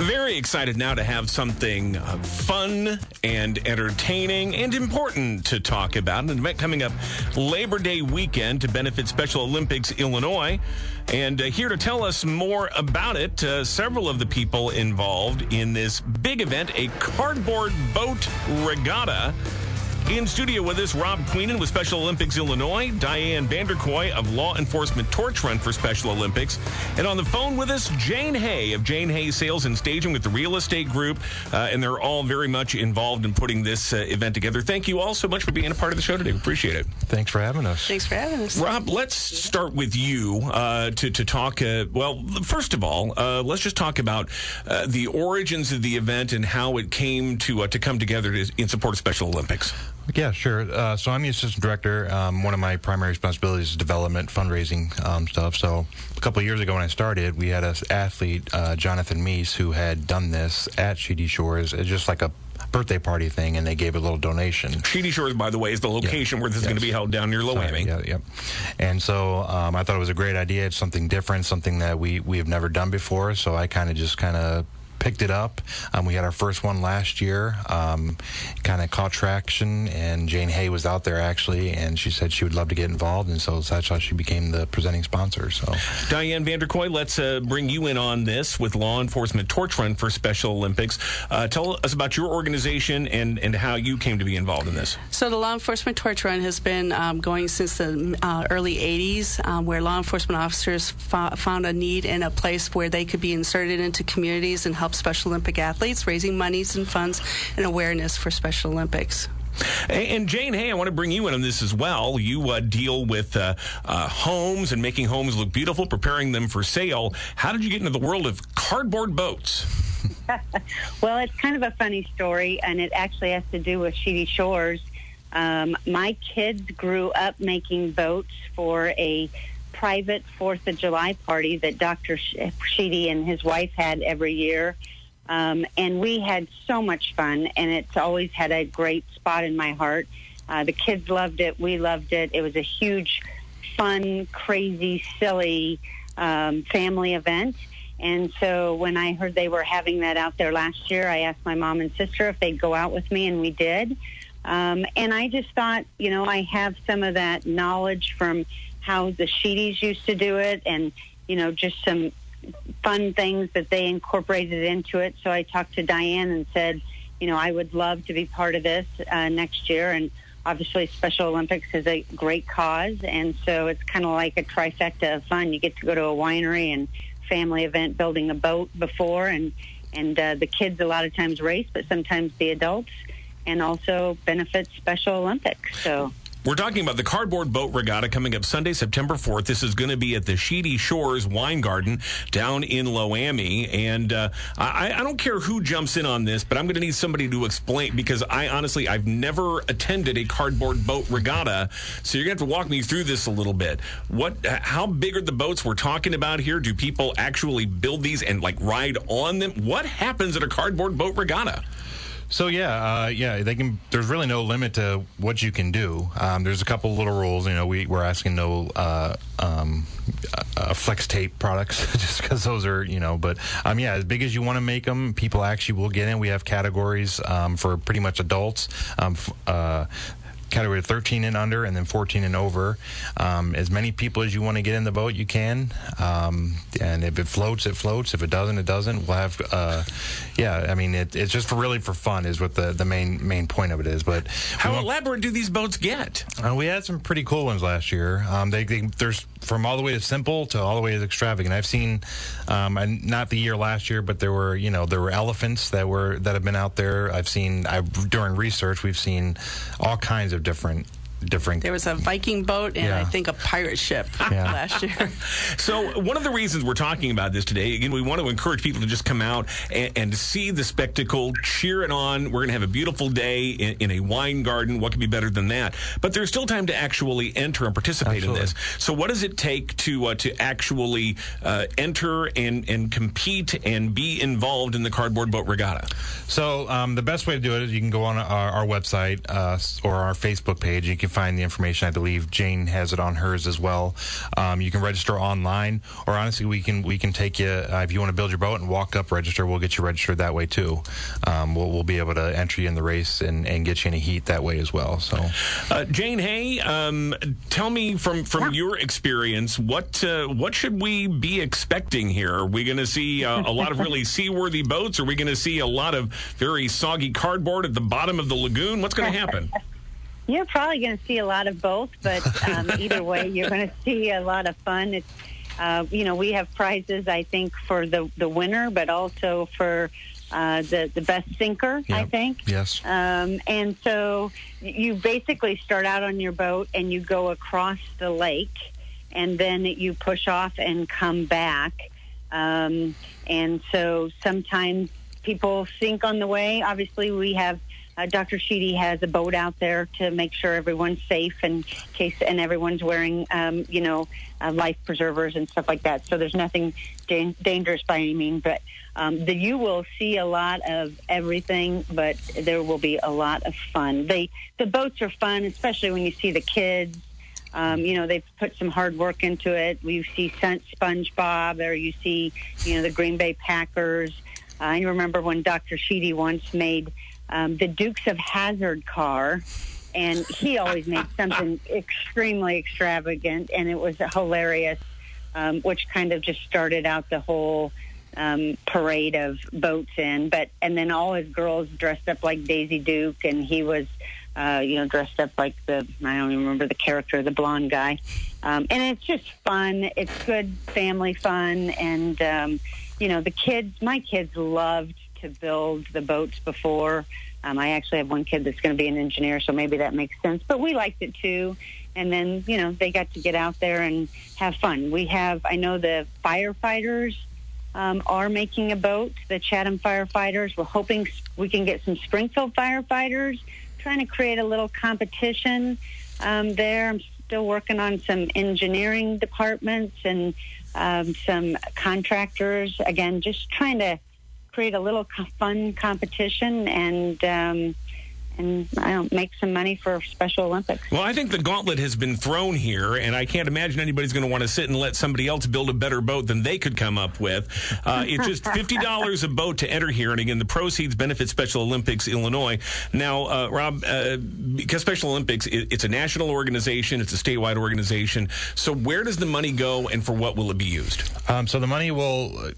Very excited now to have something uh, fun and entertaining and important to talk about. An event coming up Labor Day weekend to benefit Special Olympics Illinois. And uh, here to tell us more about it, uh, several of the people involved in this big event, a cardboard boat regatta. In studio with us, Rob Queenan with Special Olympics Illinois, Diane Vanderkooy of Law Enforcement Torch Run for Special Olympics, and on the phone with us, Jane Hay of Jane Hay Sales and Staging with the Real Estate Group, uh, and they're all very much involved in putting this uh, event together. Thank you all so much for being a part of the show today. We appreciate it. Thanks for having us. Thanks for having us. Rob, let's start with you uh, to, to talk. Uh, well, first of all, uh, let's just talk about uh, the origins of the event and how it came to uh, to come together to, in support of Special Olympics. Yeah, sure. Uh, so I'm the assistant director. Um, one of my primary responsibilities is development, fundraising um, stuff. So a couple of years ago when I started, we had an athlete, uh, Jonathan Meese, who had done this at Sheedy Shores, it's just like a birthday party thing, and they gave a little donation. Sheedy Shores, by the way, is the location Yeah. where this is going to be held down near Loami. Yeah, yeah. And so um, I thought it was a great idea. It's something different, something that we we have never done before. So I kind of just kind of picked it up. Um, we had our first one last year. Um, kind of caught traction, and Jane Hay was out there actually, and she said she would love to get involved, and so that's how she became the presenting sponsor. So. Diane Vanderkooy, let's uh, bring you in on this with Law Enforcement Torch Run for Special Olympics. Uh, tell us about your organization and, and how you came to be involved in this. So the law enforcement torch run has been um, going since the uh, early 80s, um, where law enforcement officers fo- found a need and a place where they could be inserted into communities and help Special Olympic athletes, raising monies and funds and awareness for Special Olympics. And and Jane, hey, I want to bring you in on this as well. You uh, deal with uh, uh, homes and making homes look beautiful, preparing them for sale. How did you get into the world of cardboard boats? Well, it's kind of a funny story, and it actually has to do with Sheedy Shores. Um, my kids grew up making boats for a private Fourth of July party that Dr. Sh- Sheedy and his wife had every year. Um, and we had so much fun, and it's always had a great spot in my heart. Uh, the kids loved it. We loved it. It was a huge, fun, crazy, silly um, family event. And so when I heard they were having that out there last year, I asked my mom and sister if they'd go out with me, and we did. Um, and I just thought, you know, I have some of that knowledge from how the Sheedies used to do it, and you know, just some fun things that they incorporated into it. So I talked to Diane and said, you know, I would love to be part of this uh, next year. And obviously, Special Olympics is a great cause. And so it's kind of like a trifecta of fun. You get to go to a winery and family event building a boat before, and, and uh, the kids a lot of times race, but sometimes the adults, and also benefits Special Olympics. So. We're talking about the Cardboard Boat Regatta coming up Sunday, September 4th. This is going to be at the Sheedy Shores Wine Garden down in Loami. And uh, I, I don't care who jumps in on this, but I'm going to need somebody to explain because I honestly, I've never attended a cardboard boat regatta. So you're going to have to walk me through this a little bit. What, how big are the boats we're talking about here? Do people actually build these and like ride on them? What happens at a cardboard boat regatta? So yeah, uh, yeah, they can. There's really no limit to what you can do. Um, there's a couple little rules. You know, we we're asking no uh, um, uh, flex tape products just because those are you know. But um, yeah, as big as you want to make them, people actually will get in. We have categories um, for pretty much adults. Um, f- uh, category 13 and under and then 14 and over um, as many people as you want to get in the boat you can um, and if it floats it floats if it doesn't it doesn't we'll have uh, yeah i mean it, it's just for really for fun is what the, the main main point of it is but How elaborate do these boats get? uh, we had some pretty cool ones last year. Um, they, they there's from all the way to simple to all the way to extravagant. I've seen, um, and not the year last year, but there were you know there were elephants that were that have been out there. I've seen I during research we've seen all kinds of different different. There was a Viking boat and I think a pirate ship Yeah. last year. So, one of the reasons we're talking about this today, again, we want to encourage people to just come out and, and see the spectacle, cheer it on. We're going to have a beautiful day in, in a wine garden. What could be better than that? But there's still time to actually enter and participate in this. So, what does it take to uh, to actually uh, enter and and compete and be involved in the cardboard boat regatta? So um, the best way to do it is you can go on our, our website uh, or our Facebook page. You can can find the information. I believe Jane has it on hers as well. Um, you can register online, or honestly, we can we can take you uh, if you want to build your boat and walk up register. We'll get you registered that way too. Um, we'll, we'll be able to enter you in the race and, and get you in a heat that way as well. So, uh, Jane Hay, um, tell me from from yeah. your experience, what uh, what should we be expecting here? Are we going to see uh, a lot of really seaworthy boats? Are we going to see a lot of very soggy cardboard at the bottom of the lagoon? What's going to happen? You're probably going to see a lot of both, but um, either way, you're going to see a lot of fun. It's, uh, you know, we have prizes, I think, for the the winner, but also for uh, the the best sinker, yep. I think. Yes. Um, and so you basically start out on your boat and you go across the lake, and then you push off and come back. Um, and so sometimes people sink on the way. Obviously, we have uh, Dr. Sheedy has a boat out there to make sure everyone's safe and case, and everyone's wearing, um, you know, uh, life preservers and stuff like that. So there's nothing da- dangerous by any means, but um, the, you will see a lot of everything, but there will be a lot of fun. They the boats are fun, especially when you see the kids. Um, you know, they've put some hard work into it. You see SpongeBob, or you see, you know, the Green Bay Packers. I remember when Dr. Sheedy once made um, the Dukes of Hazzard car, and he always made something extremely extravagant, and it was hilarious, um, which kind of just started out the whole um, parade of boats in. But and then all his girls dressed up like Daisy Duke, and he was. Uh, you know, dressed up like the I don't even remember the character, the blonde guy, um, and it's just fun. It's good family fun, and um, you know, the kids. My kids loved to build the boats before. Um, I actually have one kid that's going to be an engineer, so maybe that makes sense. But we liked it too. And then, you know, they got to get out there and have fun. We have, I know the firefighters um, are making a boat, the Chatham firefighters. We're hoping we can get some Springfield firefighters, trying to create a little competition um, there. I'm still working on some engineering departments and um, some contractors. Again, just trying to create a little fun competition and um, and I don't make some money for Special Olympics. Well, I think the gauntlet has been thrown here, and I can't imagine anybody's going to want to sit and let somebody else build a better boat than they could come up with. Uh, it's just fifty dollars a boat to enter here, and again, the proceeds benefit Special Olympics Illinois. Now, uh, Rob, uh, because Special Olympics, it, it's a national organization, it's a statewide organization. So, where does the money go, and for what will it be used? Um, so, the money will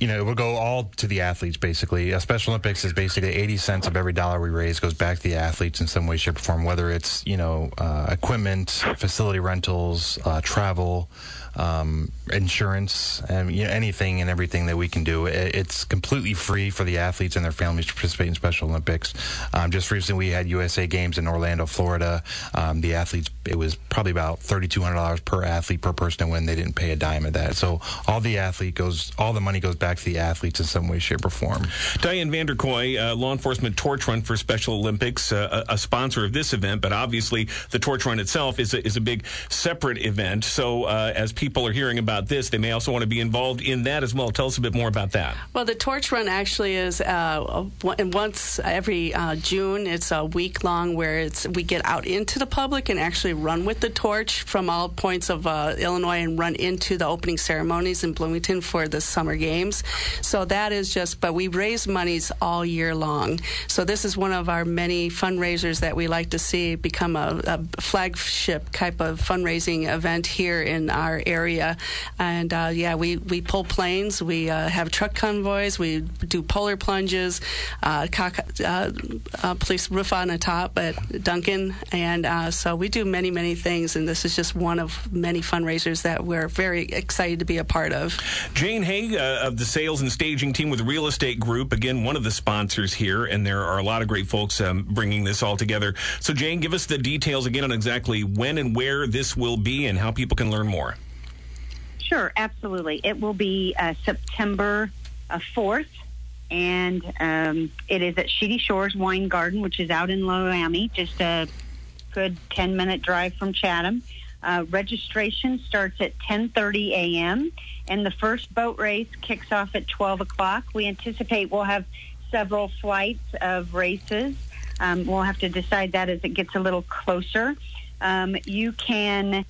you know, it will go all to the athletes basically. A Special Olympics is basically 80 cents of every dollar we raise goes back to the athletes in some way, shape, or form, whether it's, you know, uh, equipment, facility rentals, uh, travel, um, insurance, and you know, anything and everything that we can do. it's completely free for the athletes and their families to participate in Special Olympics. Um, just recently, we had USA Games in Orlando, Florida. Um, the athletes, it was probably about $3,200 per athlete per person to win. They didn't pay a dime of that. So all the athlete goes, all the money goes back to the athletes in some way, shape, or form. Diane Vanderkooy, uh, law enforcement torch run for Special Olympics, uh, a, a, sponsor of this event, but obviously the torch run itself is a, is a big separate event. So uh, as people people are hearing about this, they may also want to be involved in that as well. Tell us a bit more about that. Well, the torch run actually is uh, once every uh, June. It's a week long where it's we get out into the public and actually run with the torch from all points of uh, Illinois and run into the opening ceremonies in Bloomington for the summer games. So that is just, but we raise monies all year long. So this is one of our many fundraisers that we like to see become a, a flagship type of fundraising event here in our area area. And uh, yeah, we, we pull planes, we uh, have truck convoys, we do polar plunges, uh, cock, uh, uh, police roof on the top at Dunkin'. And so we do many, many things. And this is just one of many fundraisers that we're very excited to be a part of. Jane Hay of the sales and staging team with Real Estate Group, again, one of the sponsors here. And there are a lot of great folks um, bringing this all together. So, Jane, give us the details again on exactly when and where this will be and how people can learn more. Sure, absolutely. It will be uh, September uh, 4th, and um, it is at Sheedy Shores Wine Garden, which is out in Loami, just a good 10 minute drive from Chatham. Uh, registration starts at 10:30 a.m. and the first boat race kicks off at 12 o'clock. We anticipate we'll have several flights of races. Um, we'll have to decide that as it gets a little closer. Um, you can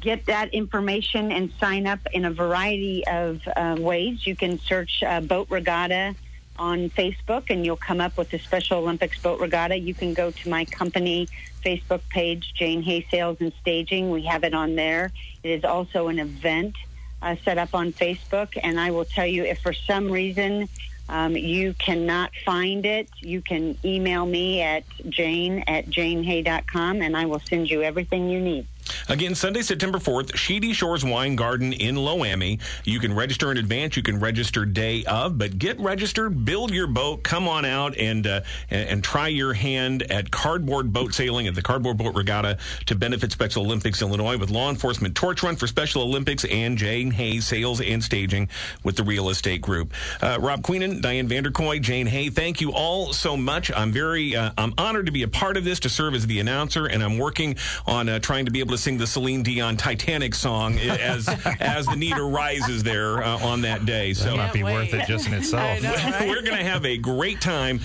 get that information and sign up in a variety of uh, ways. You can search uh, Boat Regatta on Facebook and you'll come up with the Special Olympics Boat Regatta. You can go to my company Facebook page, Jane Hay Sales and Staging. We have it on there. It is also an event uh, set up on Facebook. And I will tell you, if for some reason um, you cannot find it, you can email me at jane at janehay.com and I will send you everything you need. Again, Sunday, September 4th, Sheedy Shores Wine Garden in Loami. You can register in advance. You can register day of, but get registered, build your boat, come on out and, uh, and, and try your hand at cardboard boat sailing at the Cardboard Boat Regatta to benefit Special Olympics Illinois with law enforcement torch run for Special Olympics and Jane Hay sales and staging with the real estate group. Uh, Rob Queenan, Diane Vanderkooy, Jane Hay, thank you all so much. I'm very, uh, I'm honored to be a part of this, to serve as the announcer, and I'm working on uh, trying to be able to sing the Celine Dion Titanic song as as the Nita rises there uh, on that day. So, might be wait. worth it just in itself. Know, right? we're going to have a great time.